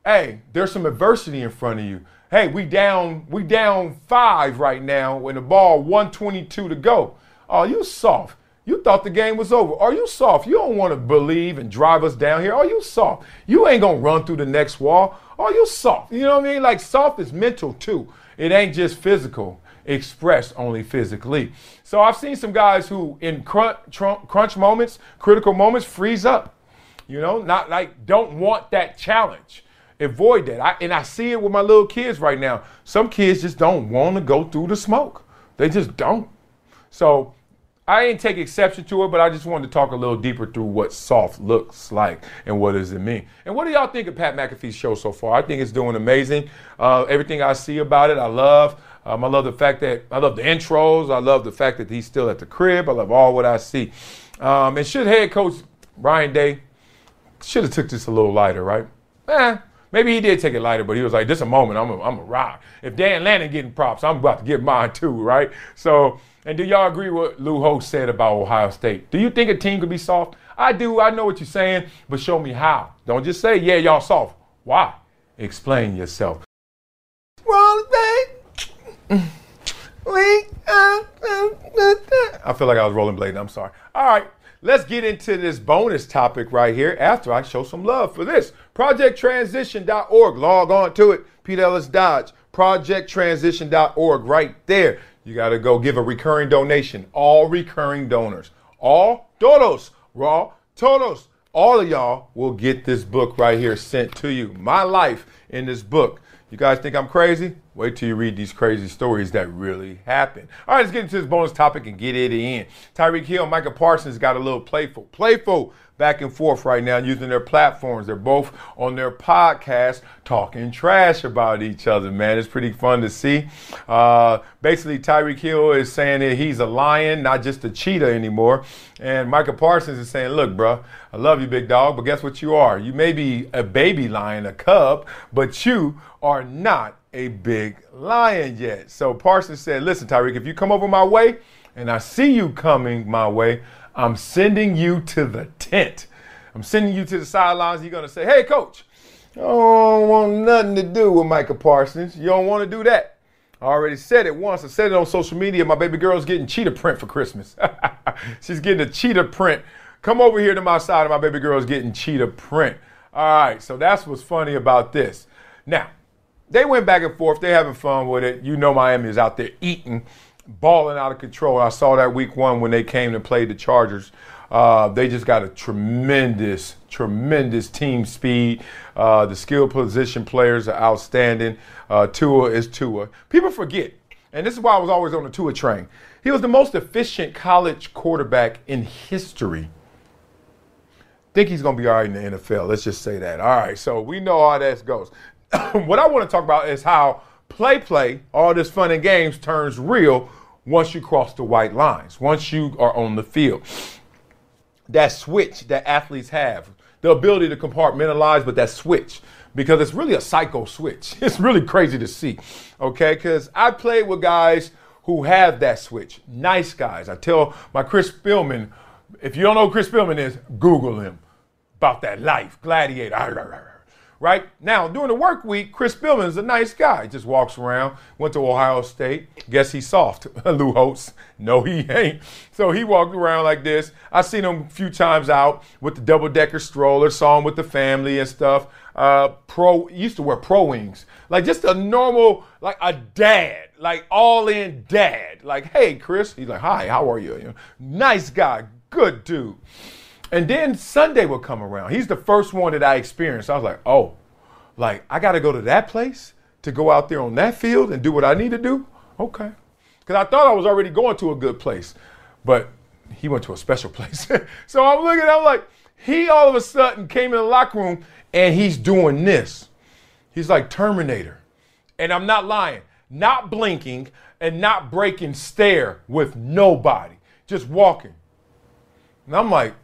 S1: hey, there's some adversity in front of you. Hey, we down, we down five right now when the ball 122 to go. Oh, you soft. You thought the game was over. Are you soft? You don't want to believe and drive us down here. Are you soft? You ain't gonna run through the next wall. Are you soft? You know what I mean? Like soft is mental too. It ain't just physical expressed only physically. So I've seen some guys who, in crunch, crunch moments, critical moments, freeze up. You know, not like don't want that challenge. Avoid that. I, and I see it with my little kids right now. Some kids just don't want to go through the smoke. They just don't. So I ain't take exception to it, but I just wanted to talk a little deeper through what soft looks like and what does it mean. And what do y'all think of Pat McAfee's show so far? I think it's doing amazing. Uh, everything I see about it, I love. Um, I love the fact that I love the intros. I love the fact that he's still at the crib. I love all what I see. Um, and should head coach Ryan Day should have took this a little lighter, right? Eh, maybe he did take it lighter, but he was like, "This a moment. I'm a, I'm a rock. If Dan Lanning getting props, I'm about to get mine too, right?" So, and do y'all agree with Lou Holtz said about Ohio State? Do you think a team could be soft? I do. I know what you're saying, but show me how. Don't just say, "Yeah, y'all soft." Why? Explain yourself. Wrong thing. We, uh, uh, uh, uh, I feel like I was rolling blade. I'm sorry. All right, let's get into this bonus topic right here after I show some love for this. ProjectTransition.org. Log on to it. Pete Ellis Dodge. ProjectTransition.org right there. You got to go give a recurring donation. All recurring donors. All todos. Raw todos. All of y'all will get this book right here sent to you. My life in this book. You guys think I'm crazy? Wait till you read these crazy stories that really happened. All right, let's get into this bonus topic and get it in. Tyreek Hill, Micah Parsons got a little playful, playful back and forth right now using their platforms. They're both on their podcast talking trash about each other, man. It's pretty fun to see. Uh, basically, Tyreek Hill is saying that he's a lion, not just a cheetah anymore. And Micah Parsons is saying, look, bro, I love you, big dog, but guess what you are? You may be a baby lion, a cub, but you are not a big lion yet. So Parsons said, Listen, Tyreek, if you come over my way and I see you coming my way, I'm sending you to the tent. I'm sending you to the sidelines. You're going to say, Hey, coach, I don't want nothing to do with Micah Parsons. You don't want to do that. I already said it once. I said it on social media. My baby girl's getting cheetah print for Christmas. She's getting a cheetah print. Come over here to my side, and my baby girl's getting cheetah print. All right, so that's what's funny about this. Now, they went back and forth. They're having fun with it. You know, Miami is out there eating, balling out of control. I saw that week one when they came and played the Chargers. Uh, they just got a tremendous, tremendous team speed. Uh, the skill position players are outstanding. Uh, Tua is Tua. People forget, and this is why I was always on the Tua train. He was the most efficient college quarterback in history. Think he's going to be all right in the NFL. Let's just say that. All right, so we know how that goes. what I want to talk about is how play play, all this fun and games turns real once you cross the white lines, once you are on the field. That switch that athletes have, the ability to compartmentalize, but that switch, because it's really a psycho switch. It's really crazy to see, okay? Because I played with guys who have that switch, nice guys. I tell my Chris Spielman, if you don't know who Chris Spielman is, Google him about that life, gladiator right? Now, during the work week, Chris Spielman is a nice guy. Just walks around, went to Ohio State. Guess he's soft. Lou Holtz. No, he ain't. So he walked around like this. I seen him a few times out with the double decker stroller, saw him with the family and stuff. Uh, pro used to wear pro wings, like just a normal, like a dad, like all in dad. Like, hey, Chris. He's like, hi, how are you? you know, nice guy, good dude. And then Sunday would come around. He's the first one that I experienced. I was like, oh, like I got to go to that place to go out there on that field and do what I need to do? Okay. Because I thought I was already going to a good place, but he went to a special place. so I'm looking, I'm like, he all of a sudden came in the locker room and he's doing this. He's like Terminator. And I'm not lying, not blinking and not breaking stare with nobody, just walking. And I'm like,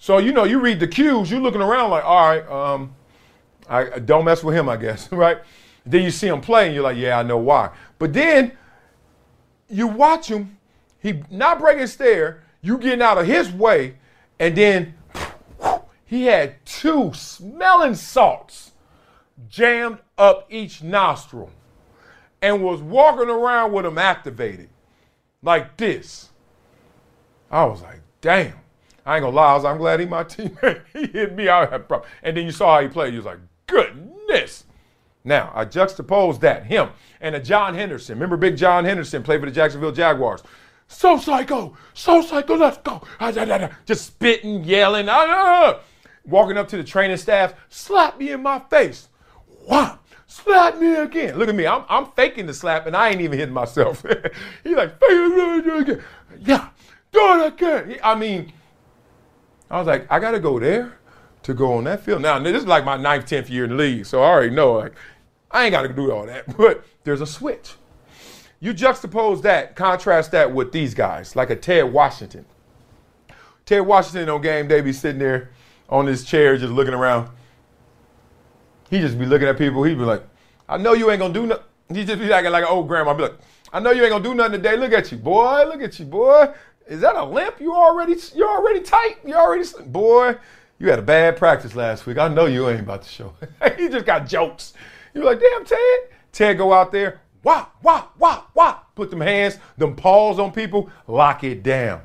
S1: So you know, you read the cues, you're looking around like, all right, um, I don't mess with him, I guess, right? Then you see him play, and you're like, yeah, I know why. But then you watch him, he not breaking stare, you getting out of his way, and then he had two smelling salts jammed up each nostril and was walking around with them activated like this. I was like, damn. I ain't gonna lie, I was, I'm glad he my teammate. he hit me out. Of that problem. And then you saw how he played. You was like, goodness. Now, I juxtaposed that, him, and a John Henderson. Remember Big John Henderson played for the Jacksonville Jaguars. So psycho, so psycho, let's go. Just spitting, yelling, ah, ah, ah. walking up to the training staff, slap me in my face. Wow, slap me again. Look at me, I'm, I'm faking the slap and I ain't even hitting myself. He's like, again. Yeah, do it again. I mean, I was like, I got to go there to go on that field. Now, this is like my ninth, tenth year in the league, so I already know like I ain't got to do all that. But there's a switch. You juxtapose that, contrast that with these guys, like a Ted Washington. Ted Washington on game day be sitting there on his chair just looking around. He just be looking at people. He'd be like, I know you ain't gonna do nothing. He just be like, like an old grandma. Be like, I know you ain't gonna do nothing today. Look at you, boy. Look at you, boy. Is that a limp? You already you already tight. You already boy. You had a bad practice last week. I know you ain't about to show. you just got jokes. You're like, damn, Ted. Ted go out there, wah, wah, wah, wah. Put them hands, them paws on people, lock it down.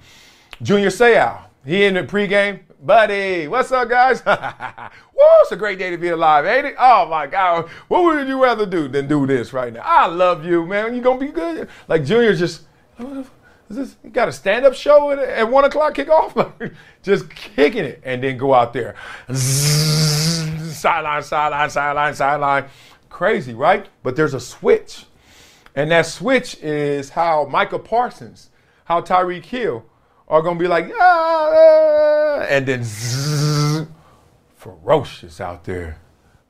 S1: Junior Seau, he in the pregame. Buddy, what's up, guys? Whoa, it's a great day to be alive, ain't it? Oh my God. What would you rather do than do this right now? I love you, man. You gonna be good. Like Junior just is this, you got a stand-up show at, at one o'clock kickoff? Just kicking it and then go out there. sideline, sideline, sideline, sideline. Crazy, right? But there's a switch. And that switch is how Micah Parsons, how Tyreek Hill are going to be like, ah, and then ferocious out there.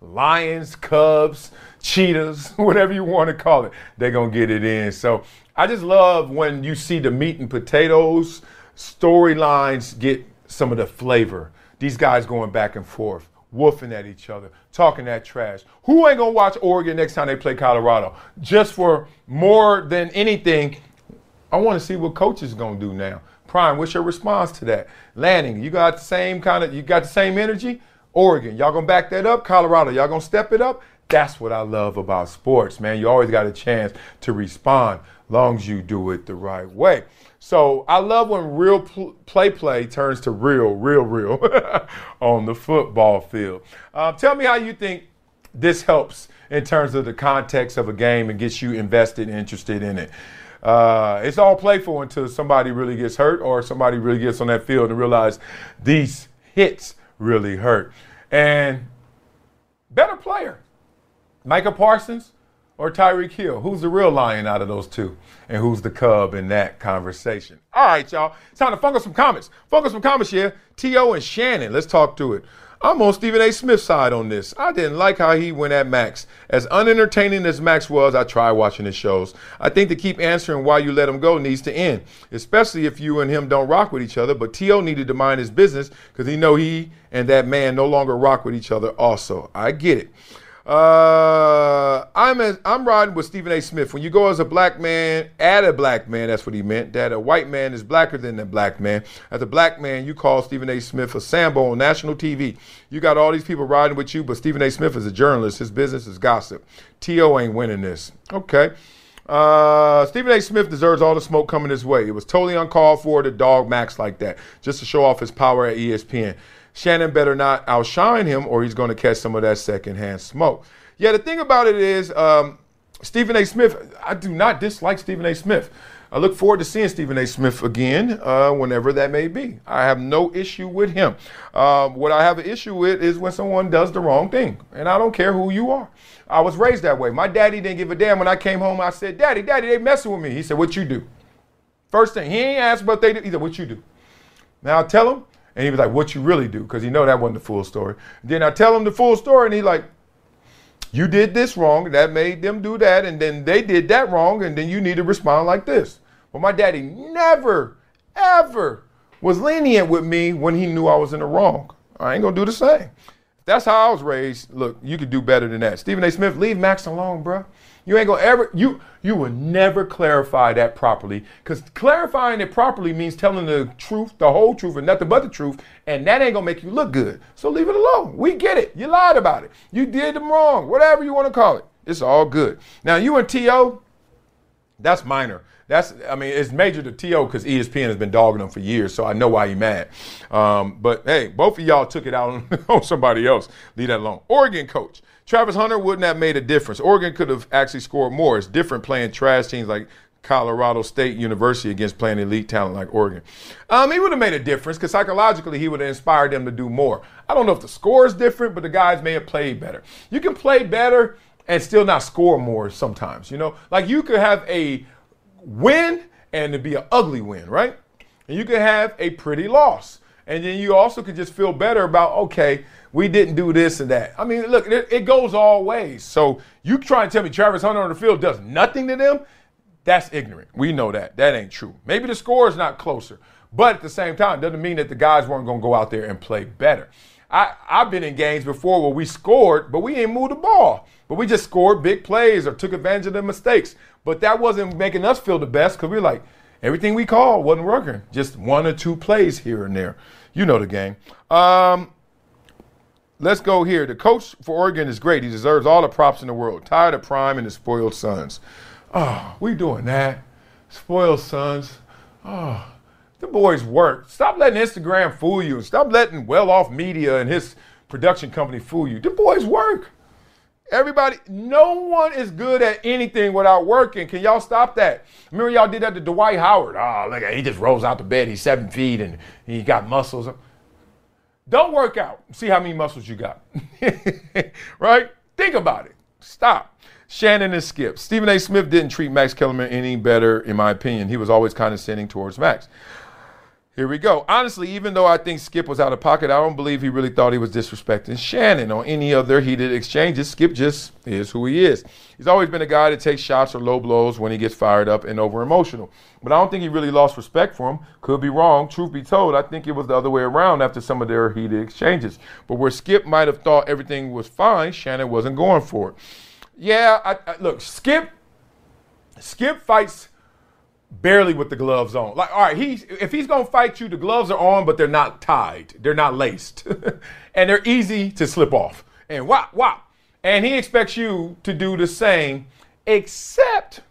S1: Lions, Cubs, Cheetahs, whatever you want to call it, they're going to get it in. So I just love when you see the meat and potatoes storylines get some of the flavor. These guys going back and forth, woofing at each other, talking that trash. Who ain't gonna watch Oregon next time they play Colorado? Just for more than anything, I want to see what coach is gonna do now. Prime, what's your response to that? Lanning, you got the same kind of, you got the same energy. Oregon, y'all gonna back that up? Colorado, y'all gonna step it up? That's what I love about sports, man. You always got a chance to respond long as you do it the right way. So I love when real pl- play play turns to real, real, real on the football field. Uh, tell me how you think this helps in terms of the context of a game and gets you invested and interested in it. Uh, it's all playful until somebody really gets hurt or somebody really gets on that field and realize these hits really hurt. And better player, Micah Parsons or Tyreek Hill? Who's the real lion out of those two? And who's the cub in that conversation? All right, y'all. Time to focus some comments. Focus some comments here. T.O. and Shannon. Let's talk to it. I'm on Stephen A. Smith's side on this. I didn't like how he went at Max. As unentertaining as Max was, I tried watching his shows. I think to keep answering why you let him go needs to end, especially if you and him don't rock with each other. But T.O. needed to mind his business because he know he and that man no longer rock with each other also. I get it. Uh, I'm I'm riding with Stephen A. Smith. When you go as a black man, at a black man, that's what he meant. That a white man is blacker than a black man. As a black man, you call Stephen A. Smith a Sambo on national TV. You got all these people riding with you, but Stephen A. Smith is a journalist. His business is gossip. T.O. ain't winning this. Okay. Uh, Stephen A. Smith deserves all the smoke coming his way. It was totally uncalled for to dog Max like that, just to show off his power at ESPN. Shannon better not outshine him or he's going to catch some of that secondhand smoke. Yeah, the thing about it is, um, Stephen A. Smith, I do not dislike Stephen A. Smith. I look forward to seeing Stephen A. Smith again, uh, whenever that may be. I have no issue with him. Uh, what I have an issue with is when someone does the wrong thing, and I don't care who you are. I was raised that way. My daddy didn't give a damn when I came home. I said, "Daddy, Daddy, they messing with me." He said, "What you do?" First thing, he ain't asked what they do. He said, "What you do?" Now I tell him, and he was like, "What you really do?" Because he know that wasn't the full story. Then I tell him the full story, and he like, "You did this wrong. That made them do that, and then they did that wrong, and then you need to respond like this." But my daddy never, ever was lenient with me when he knew I was in the wrong. I ain't gonna do the same. That's how I was raised. Look, you could do better than that. Stephen A. Smith, leave Max alone, bro. You ain't gonna ever you you will never clarify that properly because clarifying it properly means telling the truth, the whole truth, and nothing but the truth, and that ain't gonna make you look good. So leave it alone. We get it. You lied about it. You did them wrong. Whatever you want to call it. It's all good. Now you and T.O., that's minor. That's I mean it's major to T.O. because ESPN has been dogging him for years, so I know why he's mad. Um, but hey, both of y'all took it out on, on somebody else. Leave that alone. Oregon coach Travis Hunter wouldn't have made a difference. Oregon could have actually scored more. It's different playing trash teams like Colorado State University against playing elite talent like Oregon. Um, he would have made a difference because psychologically he would have inspired them to do more. I don't know if the score is different, but the guys may have played better. You can play better and still not score more sometimes. You know, like you could have a win and it'd be an ugly win, right? And you could have a pretty loss. And then you also could just feel better about, okay, we didn't do this and that. I mean, look, it, it goes all ways. So you try and tell me Travis Hunter on the field does nothing to them? That's ignorant. We know that. That ain't true. Maybe the score is not closer. But at the same time, doesn't mean that the guys weren't going to go out there and play better. I, I've been in games before where we scored, but we didn't move the ball. But we just scored big plays or took advantage of the mistakes. But that wasn't making us feel the best because we are like, everything we called wasn't working. Just one or two plays here and there. You know the game. Um, let's go here. The coach for Oregon is great. He deserves all the props in the world. Tired of Prime and his spoiled sons. Oh, we doing that. Spoiled sons. Oh, the boys work. Stop letting Instagram fool you. Stop letting well-off media and his production company fool you. The boys work. Everybody, no one is good at anything without working. Can y'all stop that? Remember y'all did that to Dwight Howard. Oh, look, he just rolls out the bed. He's seven feet and he got muscles. Don't work out. See how many muscles you got. right? Think about it. Stop. Shannon and Skip. Stephen A. Smith didn't treat Max Kellerman any better, in my opinion. He was always condescending towards Max. Here we go. Honestly, even though I think Skip was out of pocket, I don't believe he really thought he was disrespecting Shannon on any of their heated exchanges. Skip just is who he is. He's always been a guy that takes shots or low blows when he gets fired up and over emotional. But I don't think he really lost respect for him. Could be wrong. Truth be told, I think it was the other way around after some of their heated exchanges. But where Skip might have thought everything was fine, Shannon wasn't going for it. Yeah, I, I, look, Skip, Skip fights barely with the gloves on. Like, all right, he's if he's gonna fight you, the gloves are on, but they're not tied. They're not laced. and they're easy to slip off. And whop, whop. And he expects you to do the same, except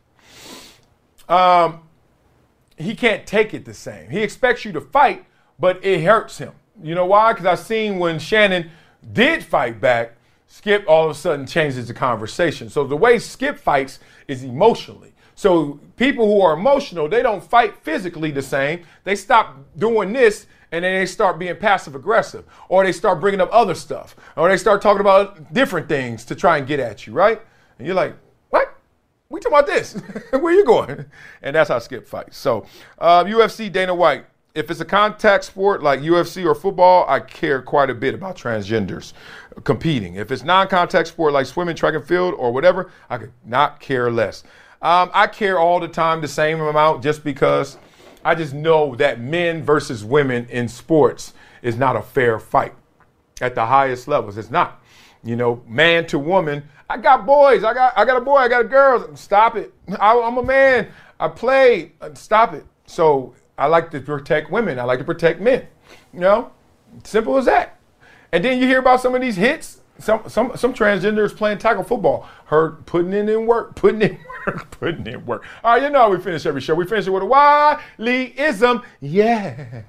S1: um, he can't take it the same. He expects you to fight, but it hurts him. You know why? Because I've seen when Shannon did fight back, Skip all of a sudden changes the conversation. So the way Skip fights is emotionally. So people who are emotional, they don't fight physically the same. They stop doing this and then they start being passive aggressive or they start bringing up other stuff or they start talking about different things to try and get at you, right? And you're like, what? We talking about this? Where you going? And that's how Skip fights. So uh, UFC Dana White. If it's a contact sport like UFC or football, I care quite a bit about transgenders competing. If it's non-contact sport like swimming, track and field, or whatever, I could not care less. Um, I care all the time the same amount just because I just know that men versus women in sports is not a fair fight at the highest levels. It's not. You know, man to woman. I got boys. I got I got a boy. I got a girl. Stop it. I, I'm a man. I play. Stop it. So I like to protect women. I like to protect men. You know, simple as that. And then you hear about some of these hits some some some transgenders playing tackle football. Her putting in in work, putting in work, putting in work. All right, you know how we finish every show. We finish it with a Wiley-ism. Yeah.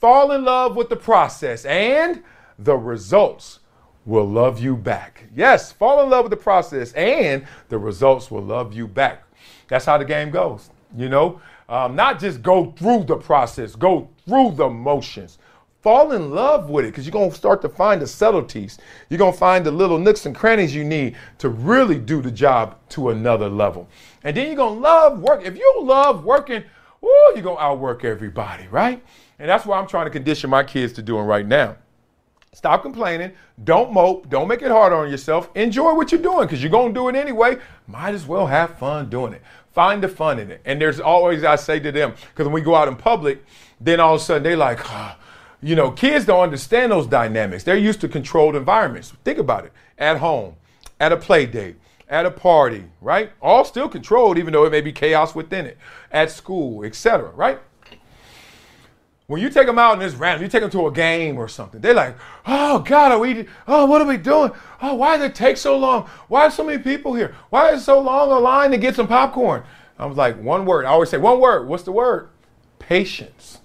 S1: Fall in love with the process and the results will love you back. Yes, fall in love with the process and the results will love you back. That's how the game goes. You know, um, not just go through the process, go through the motions fall in love with it because you're going to start to find the subtleties. You're going to find the little nooks and crannies you need to really do the job to another level. And then you're going to love work. If you love working, woo, you're going to outwork everybody, right? And that's what I'm trying to condition my kids to doing right now. Stop complaining. Don't mope. Don't make it hard on yourself. Enjoy what you're doing because you're going to do it anyway. Might as well have fun doing it. Find the fun in it. And there's always, I say to them, because when we go out in public, then all of a sudden they're like, oh, you know, kids don't understand those dynamics. They're used to controlled environments. Think about it. At home, at a play date, at a party, right? All still controlled, even though it may be chaos within it. At school, etc. Right? When you take them out and it's random, you take them to a game or something. They're like, "Oh God, are we? Oh, what are we doing? Oh, why does it take so long? Why are so many people here? Why is so long a line to get some popcorn?" I was like, one word. I always say one word. What's the word? Patience.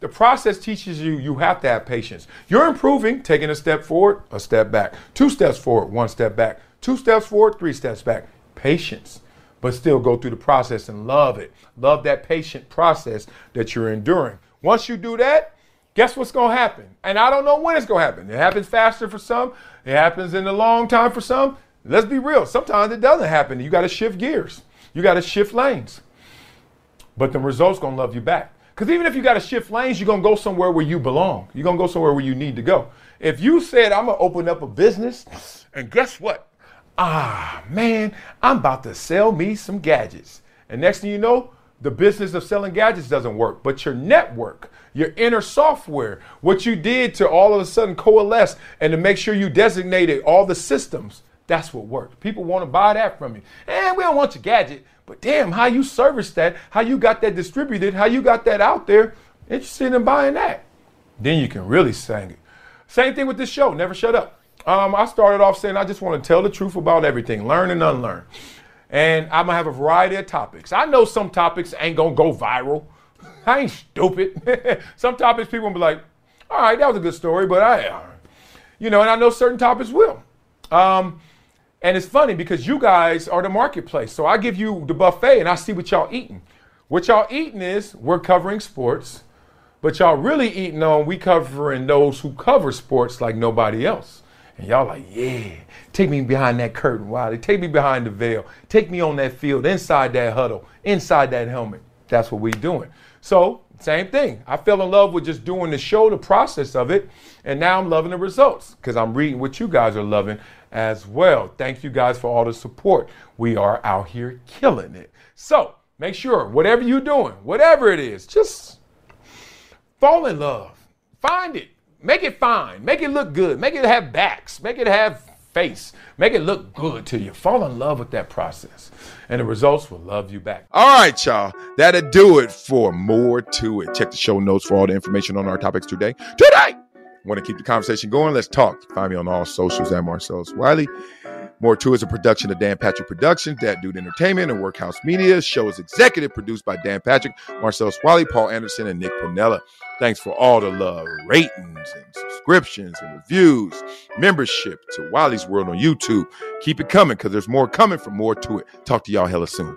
S1: The process teaches you you have to have patience. You're improving, taking a step forward, a step back, two steps forward, one step back, two steps forward, three steps back. Patience, but still go through the process and love it. Love that patient process that you're enduring. Once you do that, guess what's going to happen? And I don't know when it's going to happen. It happens faster for some, it happens in a long time for some. Let's be real. Sometimes it doesn't happen. You got to shift gears, you got to shift lanes. But the result's going to love you back. Because even if you got to shift lanes, you're going to go somewhere where you belong. You're going to go somewhere where you need to go. If you said, I'm going to open up a business, and guess what? Ah, man, I'm about to sell me some gadgets. And next thing you know, the business of selling gadgets doesn't work, but your network, your inner software, what you did to all of a sudden coalesce and to make sure you designated all the systems, that's what worked. People want to buy that from you. And we don't want your gadget. But damn, how you service that, how you got that distributed, how you got that out there, interested in buying that. Then you can really sing it. Same thing with this show, Never Shut Up. Um, I started off saying I just want to tell the truth about everything, learn and unlearn. And I'm gonna have a variety of topics. I know some topics ain't gonna go viral. I ain't stupid. some topics people will be like, all right, that was a good story, but I, you know, and I know certain topics will. Um, and it's funny because you guys are the marketplace. So I give you the buffet and I see what y'all eating. What y'all eating is we're covering sports, but y'all really eating on we covering those who cover sports like nobody else. And y'all like, yeah, take me behind that curtain, Wiley. Take me behind the veil. Take me on that field, inside that huddle, inside that helmet. That's what we doing. So same thing. I fell in love with just doing the show, the process of it, and now I'm loving the results because I'm reading what you guys are loving as well. Thank you guys for all the support. We are out here killing it. So make sure, whatever you're doing, whatever it is, just fall in love. Find it. Make it fine. Make it look good. Make it have backs. Make it have face. Make it look good to you. Fall in love with that process, and the results will love you back. All right, y'all. That'll do it for more to it. Check the show notes for all the information on our topics today. Today! Want to keep the conversation going? Let's talk. Find me on all socials at Marcellus Wiley. More to is a production of Dan Patrick Productions, That Dude Entertainment, and Workhouse Media. Show is executive produced by Dan Patrick, Marcellus Wiley, Paul Anderson, and Nick Panella. Thanks for all the love, ratings and subscriptions and reviews, membership to Wiley's World on YouTube. Keep it coming because there's more coming from more to it. Talk to y'all hella soon.